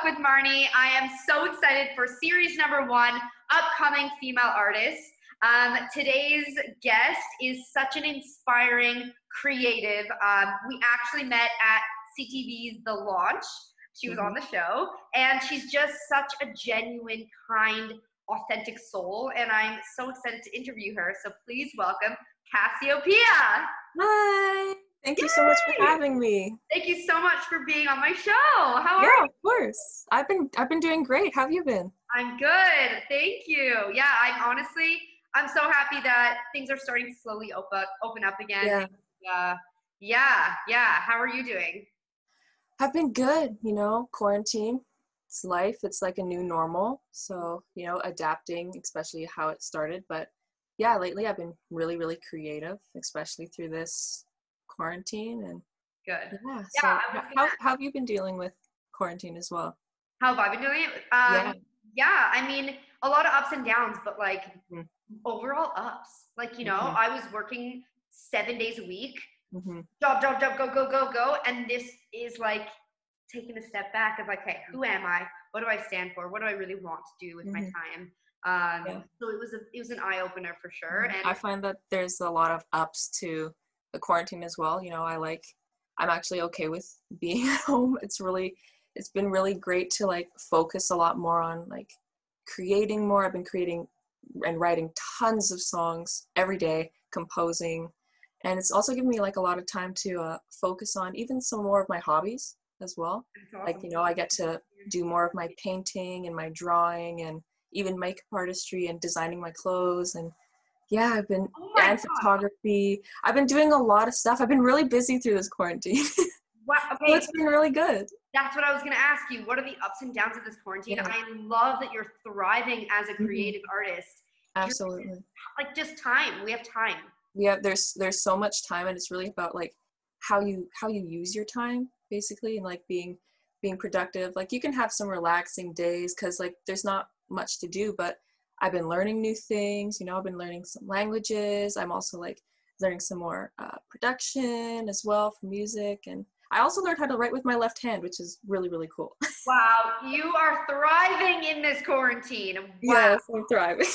Talk with Marnie. I am so excited for series number one, upcoming female artists. Um, today's guest is such an inspiring creative. Um, we actually met at CTV's The Launch. She was on the show, and she's just such a genuine, kind, authentic soul. And I'm so excited to interview her. So please welcome Cassiopeia. Hi. Thank you so much for having me. Thank you so much for being on my show. How are Yeah, you? of course. I've been I've been doing great. How have you been? I'm good. Thank you. Yeah, I'm honestly, I'm so happy that things are starting to slowly open open up again. Yeah. Uh, yeah, yeah. How are you doing? I've been good, you know, quarantine. It's life. It's like a new normal. So, you know, adapting, especially how it started. But yeah, lately I've been really, really creative, especially through this quarantine and Good. yeah. Yeah, so how, how have you been dealing with quarantine as well? How have I been doing it? Um, Yeah. yeah. I mean, a lot of ups and downs, but like Mhm. overall ups. Like, you know, Mhm. I was working seven days a week, hmm job, job, job, go, go, go, go. And this is like taking a step back of like, hey, who am I? What do I stand for? What do I really want to do with my Mhm. time? Um, Yeah. So it was a, it was an eye opener for sure. And I find that there's a lot of ups to the quarantine as well. You know, I like, I'm actually okay with being at home. It's really, it's been really great to like focus a lot more on like creating more. I've been creating and writing tons of songs every day, composing. And it's also given me like a lot of time to uh, focus on even some more of my hobbies as well. Like, you know, I get to do more of my painting and my drawing and even makeup artistry and designing my clothes and yeah i've been Oh and God. photography i've been doing a lot of stuff i've been really busy through this quarantine so Wow, okay, it's been really good that's what I was gonna ask you. What are the ups and downs of this quarantine? Yeah. I love that you're thriving as a Mhm. creative artist. absolutely Like just time. We have time. yeah there's there's so much time and it's really about like how you how you use your time basically and like being being productive like you can have some relaxing days because like there's not much to do but i've been learning new things you know i've been learning some languages i'm also like learning some more uh, production as well for music and i also learned how to write with my left hand which is really really cool Wow, you are thriving in this quarantine. Wow. yes i'm thriving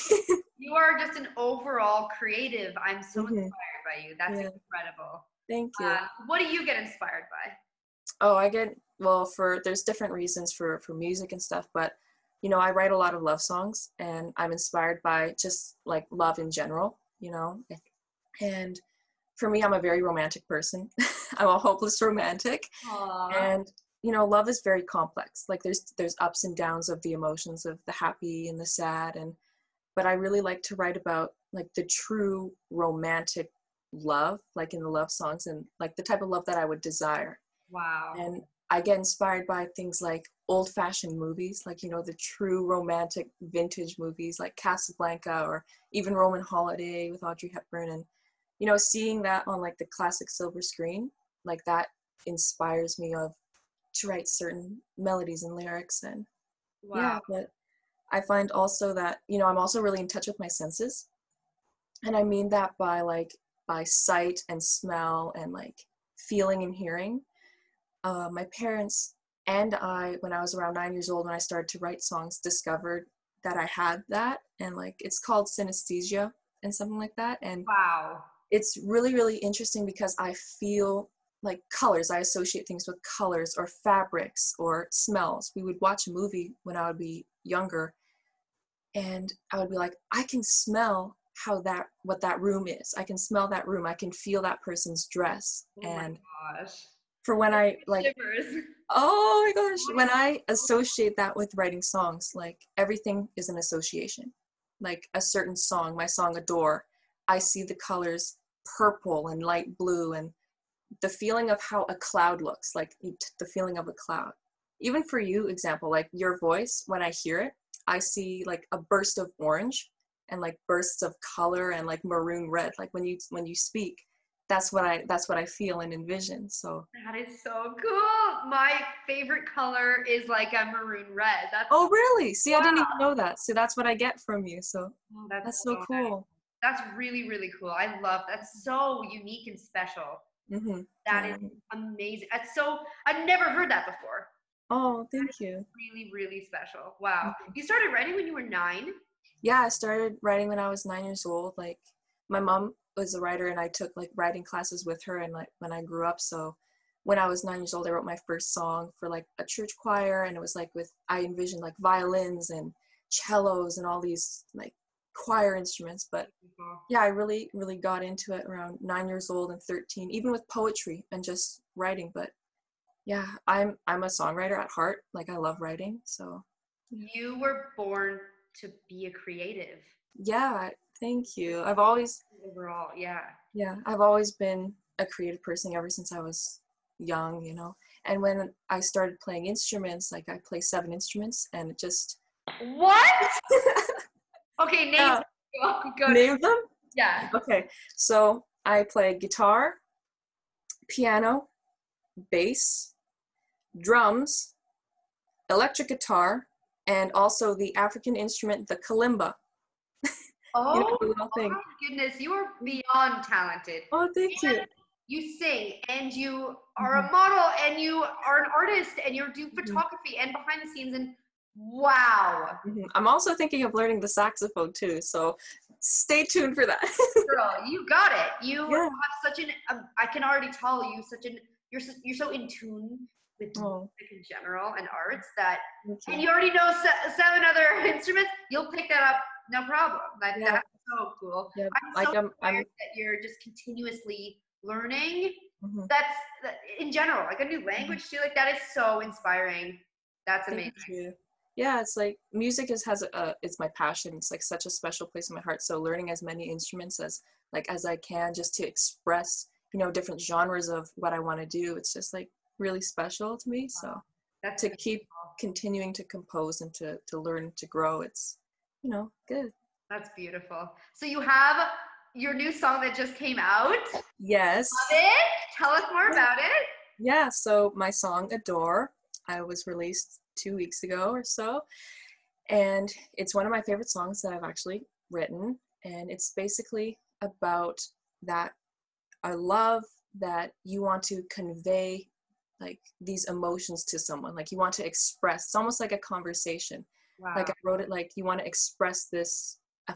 You are just an overall creative. I'm so Mhm. inspired by you. That's Yeah. incredible. thank you Uh, what do you get inspired by? oh i get well for there's different reasons for for music and stuff but you know i write a lot of love songs and i'm inspired by just like love in general you know and for me i'm a very romantic person. I'm a hopeless romantic. And you know love is very complex. Like there's there's ups and downs of the emotions of the happy and the sad and but i really like to write about like the true romantic love like in the love songs and like the type of love that i would desire. Wow. and I get inspired by things like old fashioned movies, like, you know, the true romantic vintage movies like Casablanca or even Roman Holiday with Audrey Hepburn. And, you know, seeing that on like the classic silver screen, like that inspires me of to write certain melodies and lyrics. And wow. yeah, but I find also that, you know, I'm also really in touch with my senses. And I mean that by like, by sight and smell and like feeling and hearing uh, my parents and I, when I was around nine years old, when I started to write songs, discovered that I had that, and like it's called synesthesia and something like that. And Wow. it's really, really interesting because I feel like colors. I associate things with colors or fabrics or smells. We would watch a movie when I would be younger, and I would be like, I can smell how that what that room is. I can smell that room. I can feel that person's dress. Oh and my gosh. for when I like Shivers. Oh my gosh. When I associate that with writing songs, like everything is an association. Like a certain song, my song Adore, I see the colors purple and light blue and the feeling of how a cloud looks, like the feeling of a cloud. Even for you, example, like your voice, when I hear it, I see like a burst of orange and like bursts of color and like maroon red. Like when you when you speak, that's what I that's what I feel and envision. So That is so cool. My favorite color is like a maroon red. That's Oh, really? See, I didn't even know that. So that's what I get from you. So oh, that's so nice. cool. That's really really cool. I love that's so unique and special. hmm That is amazing. That's so I've never heard that before. Oh, thank you. Really, really special. Wow. Mhm. You started writing when you were nine? Yeah, I started writing when I was nine years old. Like my mom was a writer and I took like writing classes with her and like when I grew up. So when I was nine years old, I wrote my first song for like a church choir and it was like with I envisioned like violins and cellos and all these like choir instruments. But mm-hmm. yeah, I really, really got into it around nine years old and 13, even with poetry and just writing. But yeah, I'm I'm a songwriter at heart. Like I love writing. So You were born to be a creative yeah, thank you. I've always overall. Yeah. yeah, I've always been a creative person ever since I was young, you know. And when I started playing instruments, like I play seven instruments and it just What? okay, name. Yeah. Name them. Yeah. Okay, so I play guitar, piano, bass, drums, electric guitar, and also the African instrument, the kalimba. Oh, You know, little thing. my goodness, you are beyond talented. Oh, thank you. And you sing and you are Mm-hmm. a model and you are an artist and you do photography and behind the scenes and wow Mhm. I'm also thinking of learning the saxophone too, so stay tuned for that. girl you got it you Yeah. have such an um, i can already tell you such an you're so, you're so in tune with oh, music in general and arts that thank and you. you already know se- seven other instruments you'll pick that up no problem that, Yeah. that's so cool Yeah, i'm like so I'm, I'm that you're just continuously learning mhm. that's that, in general like a new language too like that is so inspiring that's amazing. Yeah, it's like music is has a it's my passion. It's like such a special place in my heart. So learning as many instruments as like as I can just to express, you know, different genres of what I want to do. It's just like really special to me. So that's to keep continuing to compose and to to learn to grow, it's you know, good. that's beautiful so you have your new song that just came out Yes. Love it tell us more about it Yeah, so my song Adore, I was released two weeks ago or so. And it's one of my favorite songs that I've actually written. And it's basically about that I love that you want to convey like these emotions to someone. Like you want to express, it's almost like a conversation. Wow Like I wrote it like you want to express this uh,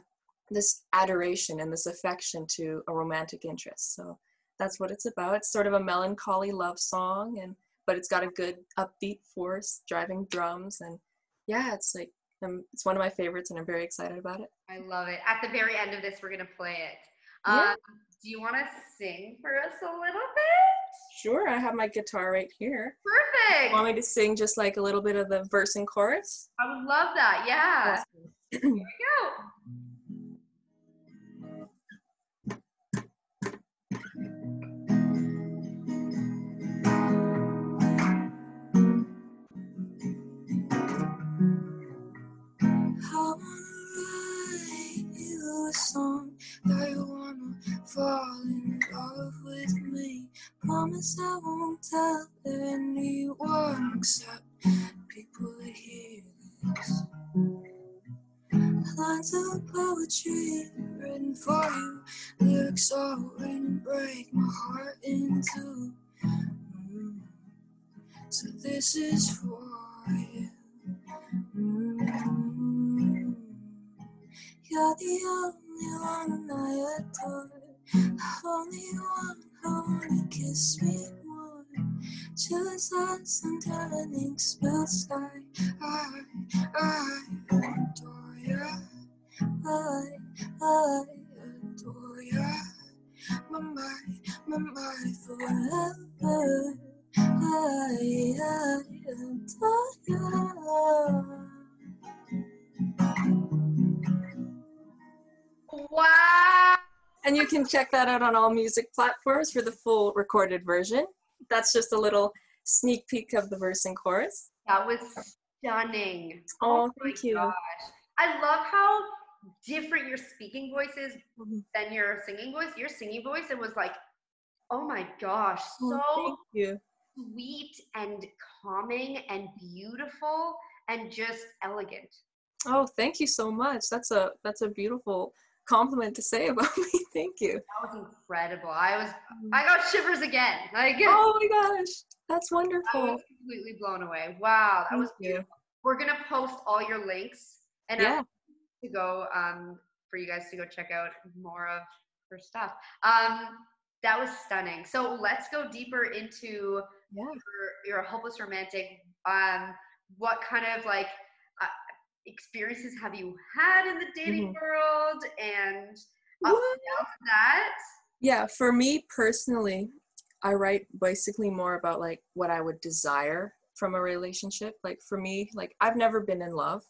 this adoration and this affection to a romantic interest. So that's what it's about. It's sort of a melancholy love song and but it's got a good upbeat force, driving drums and yeah, it's like um, it's one of my favorites and I'm very excited about it. I love it. At the very end of this, we're gonna play it. Yeah. Um, do you want to sing for us a little bit? Sure, I have my guitar right here. Perfect. Want me to sing just like a little bit of the verse and chorus? I would love that. Yeah. Awesome. Here we go. I wanna write you a song that you wanna fall in love with me. Promise I won't tell anyone except people that hear this. Lines of poetry written for you, lyrics all written break my heart in two. Mm. So this is for you. Mm. You're the only one I adore. the Only one who wanna kiss me more. Just us under an ink spilled sky. I, I adore you. I, I adore you. My, my, my, my forever. I, I adore you. Wow. And you can check that out on all music platforms for the full recorded version. That's just a little sneak peek of the verse and chorus. That was stunning. Oh, my thank you. gosh. I love how different your speaking voice is Mhm. than your singing voice. Your singing voice, it was like, oh my gosh, Oh, so thank you. sweet and calming and beautiful and just elegant. Oh, thank you so much. That's a that's a beautiful compliment to say about me. Thank you. That was incredible. I was I got shivers again. Like Oh my gosh. That's wonderful. I was completely blown away. Wow, that Thank was you. beautiful. We're gonna post all your links and Yeah. to go um, for you guys to go check out more of her stuff. Um, that was stunning. So let's go deeper into Yeah. your, your hopeless romantic. Um, what kind of like experiences have you had in the dating Mhm. world and ups What? and downs of that? Yeah, for me personally, I write basically more about like what I would desire from a relationship. Like for me, like I've never been in love,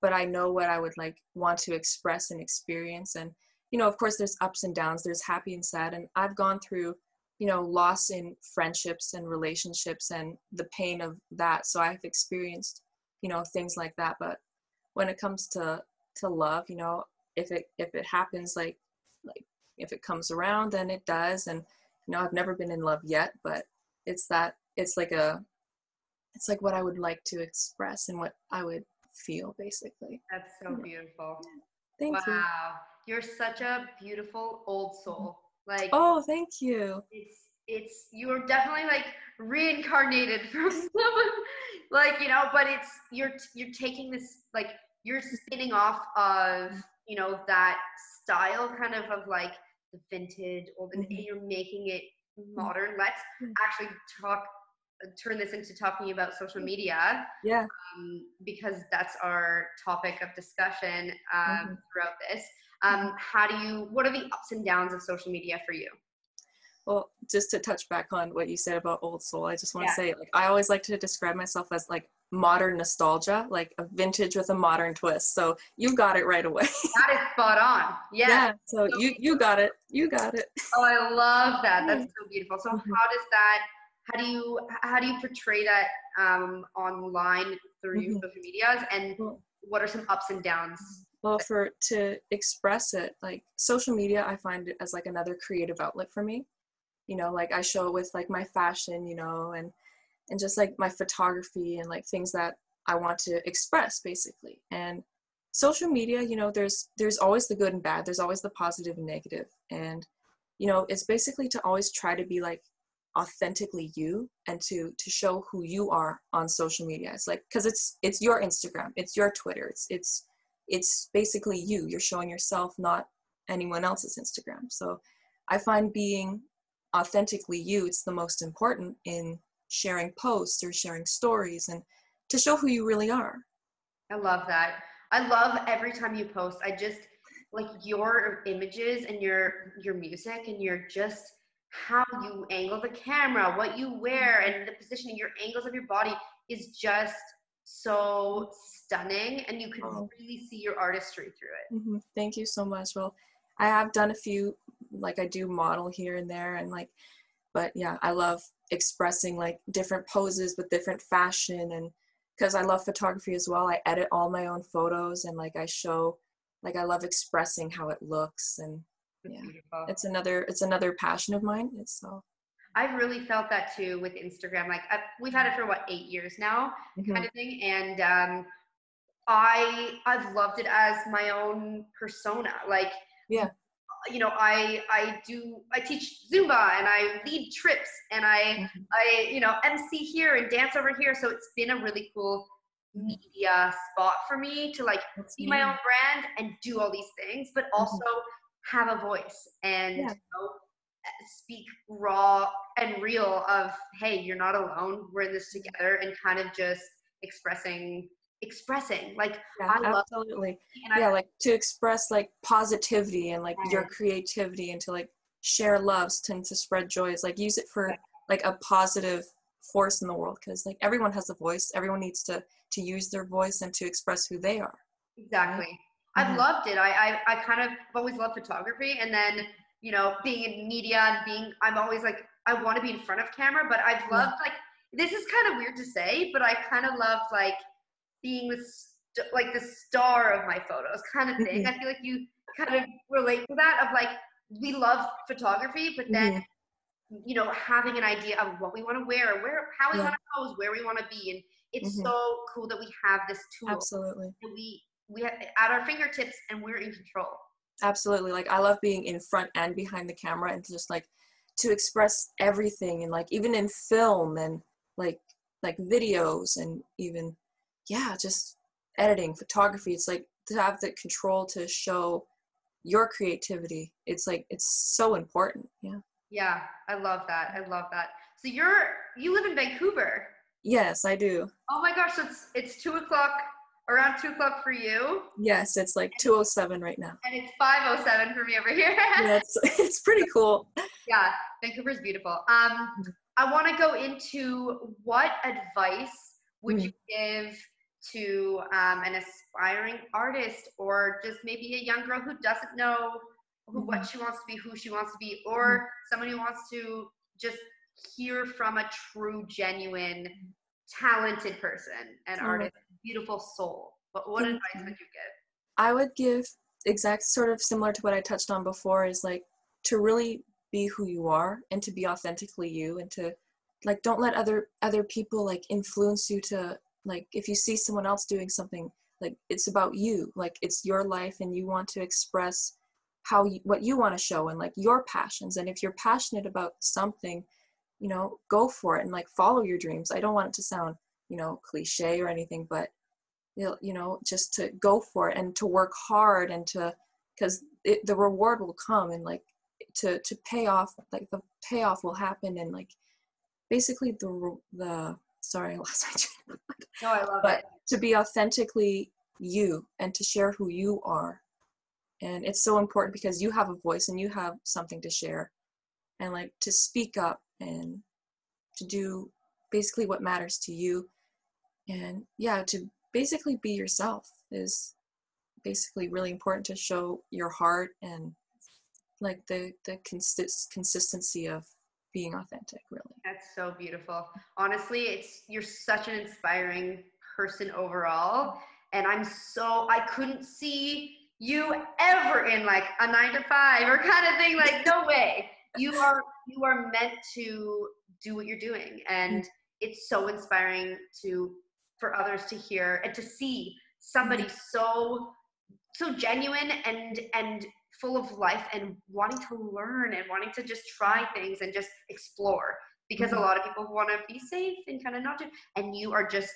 but I know what I would like want to express and experience. And, you know, of course there's ups and downs, there's happy and sad. And I've gone through, you know, loss in friendships and relationships and the pain of that. So I've experienced, you know, things like that. But when it comes to to love, you know, if it if it happens like like if it comes around then it does and you know i've never been in love yet but it's that it's like a it's like what i would like to express and what i would feel basically That's so beautiful. thank you. wow, you you're such a beautiful old soul. Like oh thank you it's it's you're definitely like reincarnated from someone like you know but it's you're you're taking this like you're spinning off of you know that style kind of of like the vintage old and Mhm. you're making it modern let's Mhm. actually talk turn this into talking about social media yeah um, because that's our topic of discussion um, Mhm. throughout this um, how do you what are the ups and downs of social media for you well just to touch back on what you said about old soul i just want to Yeah. say like i always like to describe myself as like modern nostalgia like a vintage with a modern twist so you got it right away That is spot on. Yeah. yeah so you you got it you got it Oh, I love that. That's so beautiful. So Mhm. how does that? How do you how do you portray that um, online through Mhm. social medias? And what are some ups and downs? well for to express it like social media i find it as like another creative outlet for me you know like i show it with like my fashion you know and and just like my photography and like things that i want to express basically. And social media you know there's there's always the good and bad there's always the positive and negative. and you know it's basically to always try to be like authentically you and to to show who you are on social media. It's like because it's it's your instagram it's your twitter it's it's it's basically you. You're showing yourself not anyone else's instagram. So i find being authentically you it's the most important in sharing posts or sharing stories and to show who you really are I love that. I love every time you post. I just like your images and your your music and your just how you angle the camera, what you wear, and the positioning, your angles of your body is just so stunning, and you can Oh. really see your artistry through it. hmm Thank you so much. Well, I have done a few, like I do model here and there, and like, but yeah, I love expressing like different poses with different fashion, and because I love photography as well, I edit all my own photos, and like I show, like I love expressing how it looks, and Yeah. beautiful. it's another it's another passion of mine. It's so I've really felt that too with Instagram. Like i we've had it for what eight years now, mhm. kind of thing, and um, I I've loved it as my own persona. Like Yeah. You know, I I do I teach Zumba and I lead trips and I Mhm. I you know MC here and dance over here. So it's been a really cool media spot for me to like That's be my own brand and do all these things, but also have a voice and Yeah. you know, speak raw and real of hey, you're not alone. We're in this together, and kind of just expressing expressing like Yeah, I love- absolutely. and I, yeah like to express like positivity and like your creativity and to like share loves tend to spread joys like use it for Right. like a positive force in the world because like everyone has a voice everyone needs to to use their voice and to express who they are exactly. I've Mhm. loved it. I, I I kind of always loved photography, and then you know being in media and being I'm always like I want to be in front of camera, but I've Yeah. loved like this is kind of weird to say, but I kind of loved like being the st- like the star of my photos kind of thing. Mhm. I feel like you kind of relate to that of like we love photography, but then you know having an idea of what we want to wear, where how we Yeah. want to pose, where we want to be, and it's Mhm. so cool that we have this tool absolutely we we have at our fingertips and we're in control. absolutely like i love being in front and behind the camera and just like to express everything and like even in film and like like videos and even yeah just editing photography it's like to have the control to show your creativity. It's like it's so important yeah. Yeah i love that i love that. So you're you live in vancouver? Yes i do. Oh my gosh it's it's two o'clock around two o'clock for you? Yes it's like 207 right now. And it's 507 for me over here. Yeah, it's, it's pretty cool. Yeah vancouver's beautiful. Um mm-hmm. i want to go into what advice would mm. you give to um, an aspiring artist or just maybe a young girl who doesn't know who, mm-hmm. what she wants to be, who she wants to be, or mm-hmm. someone who wants to just hear from a true, genuine, talented person, an mm-hmm. artist, beautiful soul. What, what advice would you give? I would give exact sort of similar to what I touched on before is like to really be who you are and to be authentically you and to like don't let other other people like influence you to like if you see someone else doing something like it's about you like it's your life and you want to express how you, what you want to show and like your passions. And if you're passionate about something you know go for it and like follow your dreams. I don't want it to sound you know cliche or anything but you know just to go for it and to work hard and to because the reward will come and like to to pay off like the payoff will happen and like basically the the sorry, I lost my train No, I love but it. to be authentically you and to share who you are. And it's so important because you have a voice and you have something to share. And like to speak up and to do basically what matters to you. And yeah, to basically be yourself is basically really important to show your heart and like the the consist- consistency of being authentic really. That's so beautiful. Honestly it's you're such an inspiring person overall and i'm so i couldn't see you ever in like a nine to five or kind of thing. Like no way. You are you are meant to do what you're doing and it's so inspiring to for others to hear and to see somebody mm. so so genuine and and full of life and wanting to learn and wanting to just try things and just explore. Because mm-hmm. a lot of people want to be safe and kind of not do and you are just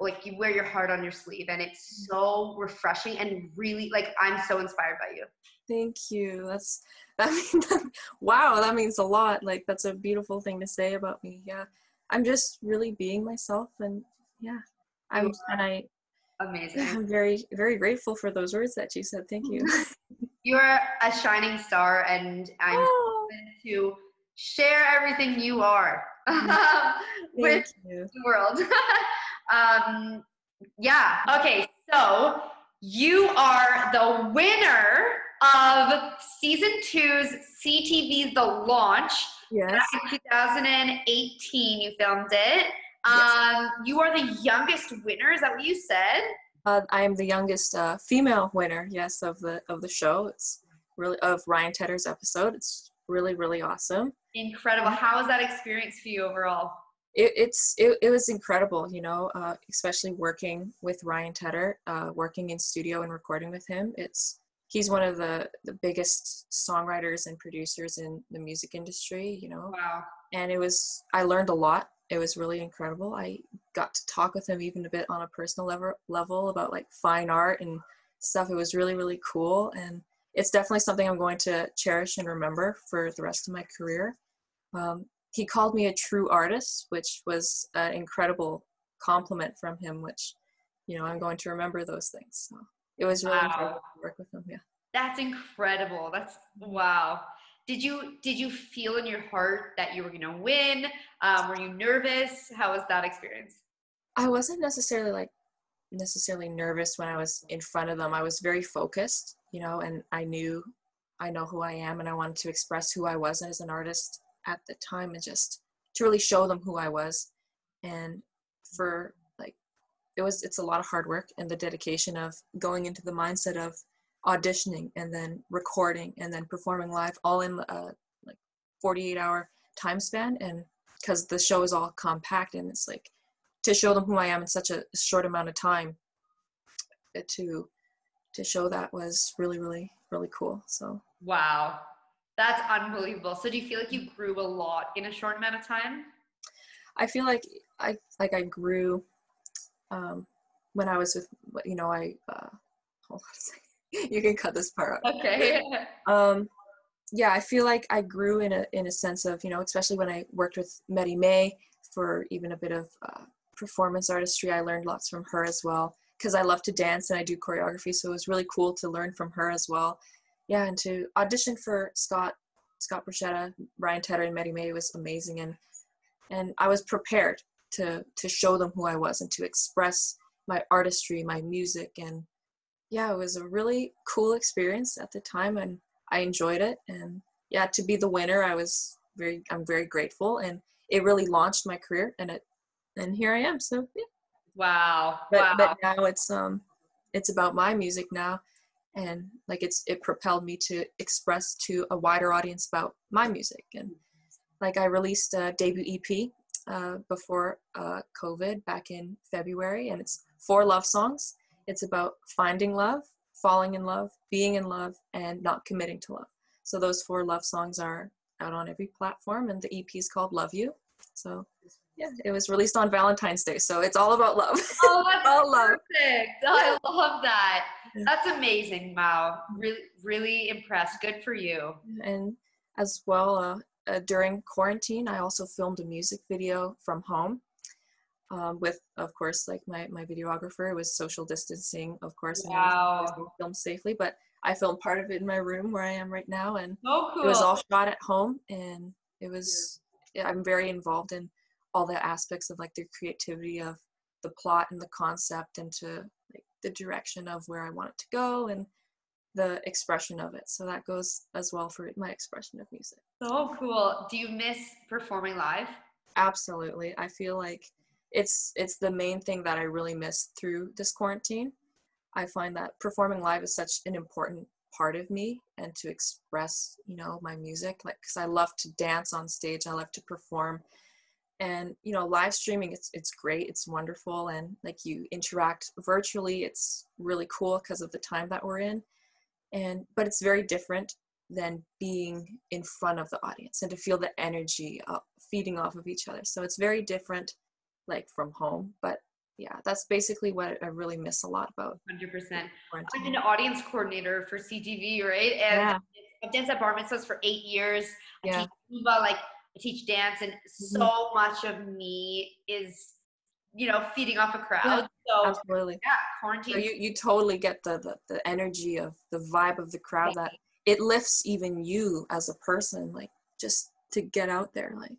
like you wear your heart on your sleeve and it's mm-hmm. so refreshing and really like i'm so inspired by you. Thank you. That's that means wow that means a lot. Like that's a beautiful thing to say about me. Yeah. I'm just really being myself and yeah. I'm and i amazing. I'm very very grateful for those words that you said. Thank you You're a shining star, and I'm oh. to share everything you are with you. the world. um, yeah. Okay. So you are the winner of season two's CTV's The Launch. Yes. in 2018, you filmed it. Um, yes. You are the youngest winner. Is that what you said? Uh, I am the youngest uh, female winner, yes, of the of the show. It's really of Ryan Tedder's episode. It's really really awesome. Incredible. How was that experience for you overall? It, it's it, it was incredible, you know, uh, especially working with Ryan Tedder, uh, working in studio and recording with him. It's he's one of the the biggest songwriters and producers in the music industry, you know. Wow. And it was I learned a lot it was really incredible. I got to talk with him even a bit on a personal level level about like fine art and stuff. It was really really cool, and it's definitely something I'm going to cherish and remember for the rest of my career. Um, he called me a true artist, which was an incredible compliment from him. Which you know I'm going to remember those things. So it was really wow. incredible to work with him. Yeah. That's incredible. That's wow did you did you feel in your heart that you were going to win? Um, were you nervous? How was that experience? I wasn't necessarily like necessarily nervous when i was in front of them. I was very focused you know and i knew i know who i am and i wanted to express who i was as an artist at the time and just to really show them who i was. And for like it was it's a lot of hard work and the dedication of going into the mindset of auditioning and then recording and then performing live all in a like 48 hour time span. And because the show is all compact and it's like to show them who I am in such a short amount of time uh, to to show that was really really really cool. So. Wow. That's unbelievable. So do you feel like you grew a lot in a short amount of time? I feel like I like I grew um, when I was with you know I uh, hold on a second. you can cut this part out. Okay. um, yeah, I feel like I grew in a in a sense of you know especially when I worked with Marie-Mai for even a bit of uh, performance artistry. I learned lots from her as well because I love to dance and I do choreography, so it was really cool to learn from her as well. Yeah, and to audition for Scott Scott Borchetta, Ryan Tedder, and Marie-Mai was amazing, and and I was prepared to to show them who I was and to express my artistry, my music, and yeah, it was a really cool experience at the time, and I enjoyed it. And yeah, to be the winner, I was very I'm very grateful, and it really launched my career, and it and here I am. So yeah. Wow. But wow. but now it's um it's about my music now and like it's it propelled me to express to a wider audience about my music and like i released a debut ep uh, before uh, covid back in february and it's four love songs it's about finding love falling in love being in love and not committing to love so those four love songs are out on every platform and the ep is called love you so yeah, it was released on Valentine's Day, so it's all about love. Oh, that's all perfect. Love. Oh, I love that. That's amazing, Mao. Really, really impressed. Good for you. And as well, uh, uh, during quarantine, I also filmed a music video from home. Um, with, of course, like my, my videographer. It was social distancing, of course, wow. and filmed safely. But I filmed part of it in my room where I am right now, and oh, cool. it was all shot at home. And it was, yeah. I'm very involved in all the aspects of like the creativity of the plot and the concept, and to like the direction of where I want it to go and the expression of it. So that goes as well for my expression of music. So cool. Do you miss performing live? Absolutely. I feel like it's it's the main thing that I really miss through this quarantine. I find that performing live is such an important part of me and to express, you know, my music like cuz I love to dance on stage, I love to perform. And you know live streaming it's it's great it's wonderful and like you interact virtually it's really cool because of the time that we're in. And but it's very different than being in front of the audience and to feel the energy of feeding off of each other. So it's very different like from home but yeah that's basically what i really miss a lot about 100% i'm an audience coordinator for ctv right and yeah. i've danced at bar mitzvahs for eight years yeah. I like I teach dance, and mm-hmm. so much of me is, you know, feeding off a crowd. Yeah, so absolutely, yeah, quarantine. So you you totally get the, the the energy of the vibe of the crowd that it lifts even you as a person, like just to get out there, like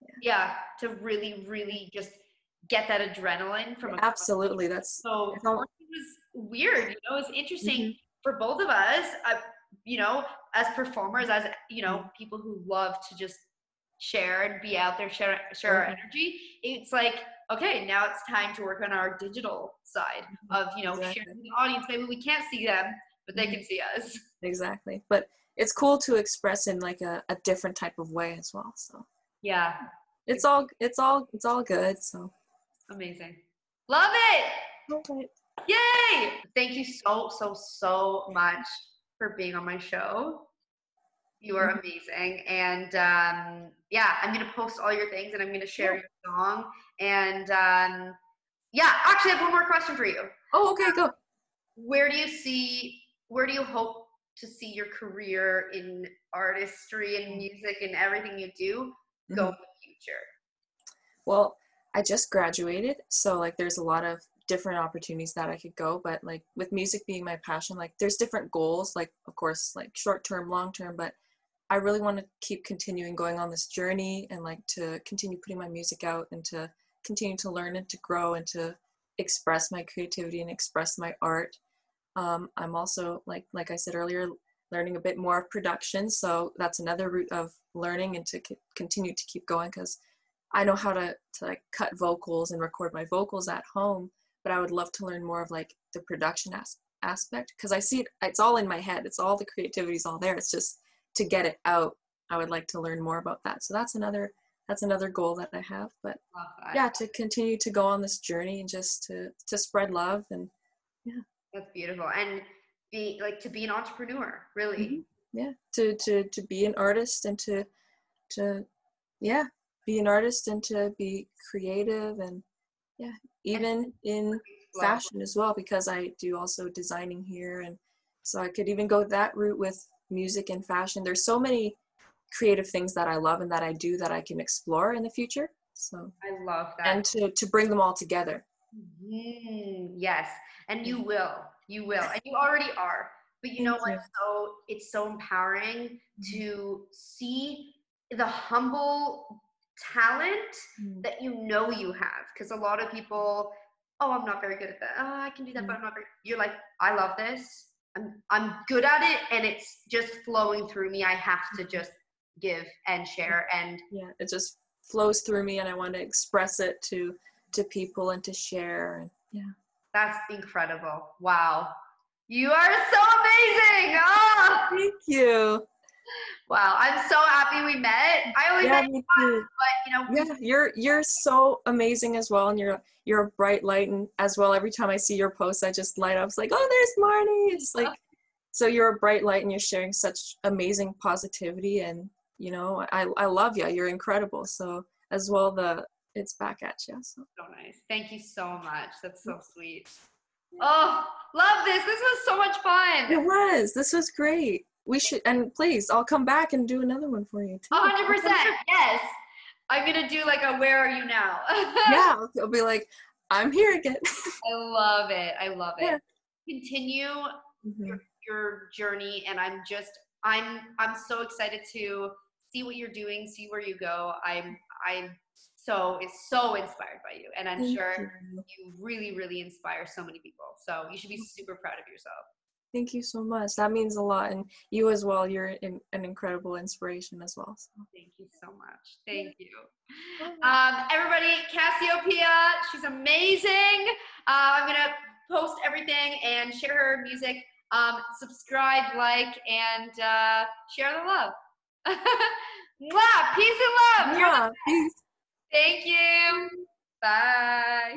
yeah, yeah to really really just get that adrenaline from absolutely that's so it was weird you know it was interesting mm-hmm. for both of us uh, you know as performers as you know mm-hmm. people who love to just share and be out there, share share our energy. It's like, okay, now it's time to work on our digital side mm-hmm. of, you know, exactly. sharing the audience. Maybe we can't see them, but they mm-hmm. can see us. Exactly. But it's cool to express in like a, a different type of way as well. So yeah. It's all it's all it's all good. So amazing. Love it. Okay. Yay! Thank you so, so, so much for being on my show. You are mm-hmm. amazing. And um, yeah, I'm going to post all your things and I'm going to share your song. And um, yeah, actually, I have one more question for you. Oh, okay, go. Where do you see, where do you hope to see your career in artistry and music and everything you do go mm-hmm. in the future? Well, I just graduated, so like there's a lot of different opportunities that I could go, but like with music being my passion, like there's different goals, like of course like short term, long term, but I really want to keep continuing going on this journey and like to continue putting my music out and to continue to learn and to grow and to express my creativity and express my art. Um, I'm also like like I said earlier, learning a bit more of production. So that's another route of learning and to c- continue to keep going because I know how to to like cut vocals and record my vocals at home, but I would love to learn more of like the production as- aspect because I see it. It's all in my head. It's all the creativity is all there. It's just to get it out i would like to learn more about that so that's another that's another goal that i have but yeah to continue to go on this journey and just to to spread love and yeah that's beautiful and be like to be an entrepreneur really mm-hmm. yeah to to to be an artist and to to yeah be an artist and to be creative and yeah even in fashion as well because i do also designing here. And so i could even go that route with music and fashion. There's so many creative things that i love and that i do that i can explore in the future. So i love that. and to to bring them all together. Mm, yes. And you will. You will. And you already are. But you know what so it's so empowering mm-hmm. to see the humble talent mm. that you know you have because a lot of people oh i'm not very good at that. Oh i can do that mm. but i'm not very you're like i love this. I'm i'm good at it and it's just flowing through me. I have to just give and share and yeah. It just flows through me and i want to express it to to people and to share and yeah. That's incredible. Wow. You are so amazing. Oh thank you Wow, I'm so happy we met. I always yeah, me too. but you know, yeah, you're you're so amazing as well, and you're you're a bright light, and as well. Every time I see your posts, I just light up. It's like, oh, there's Marnie. It's like, so you're a bright light, and you're sharing such amazing positivity, and you know, I I love you. You're incredible. So as well, the it's back at you. So, so nice. Thank you so much. That's so mm-hmm. sweet. Oh, love this. This was so much fun. It was. This was great we should and please i'll come back and do another one for you too. 100% yes. I'm gonna do like a where are you now? Yeah i'll be like i'm here again. I love it i love it. Yeah. continue mm-hmm. your, your journey and i'm just i'm i'm so excited to see what you're doing see where you go. I'm i'm so is so inspired by you and i'm Thank sure you. you really really inspire so many people. So you should be super proud of yourself Thank you so much. That means a lot. And you as well, you're in, an incredible inspiration as well. So. Thank you so much. Thank you. Um, everybody, Cassiopeia, she's amazing. Uh, I'm going to post everything and share her music. Um, subscribe, like, and uh, share the love. Mwah! Peace and love. Yeah, peace. Thank you. Bye.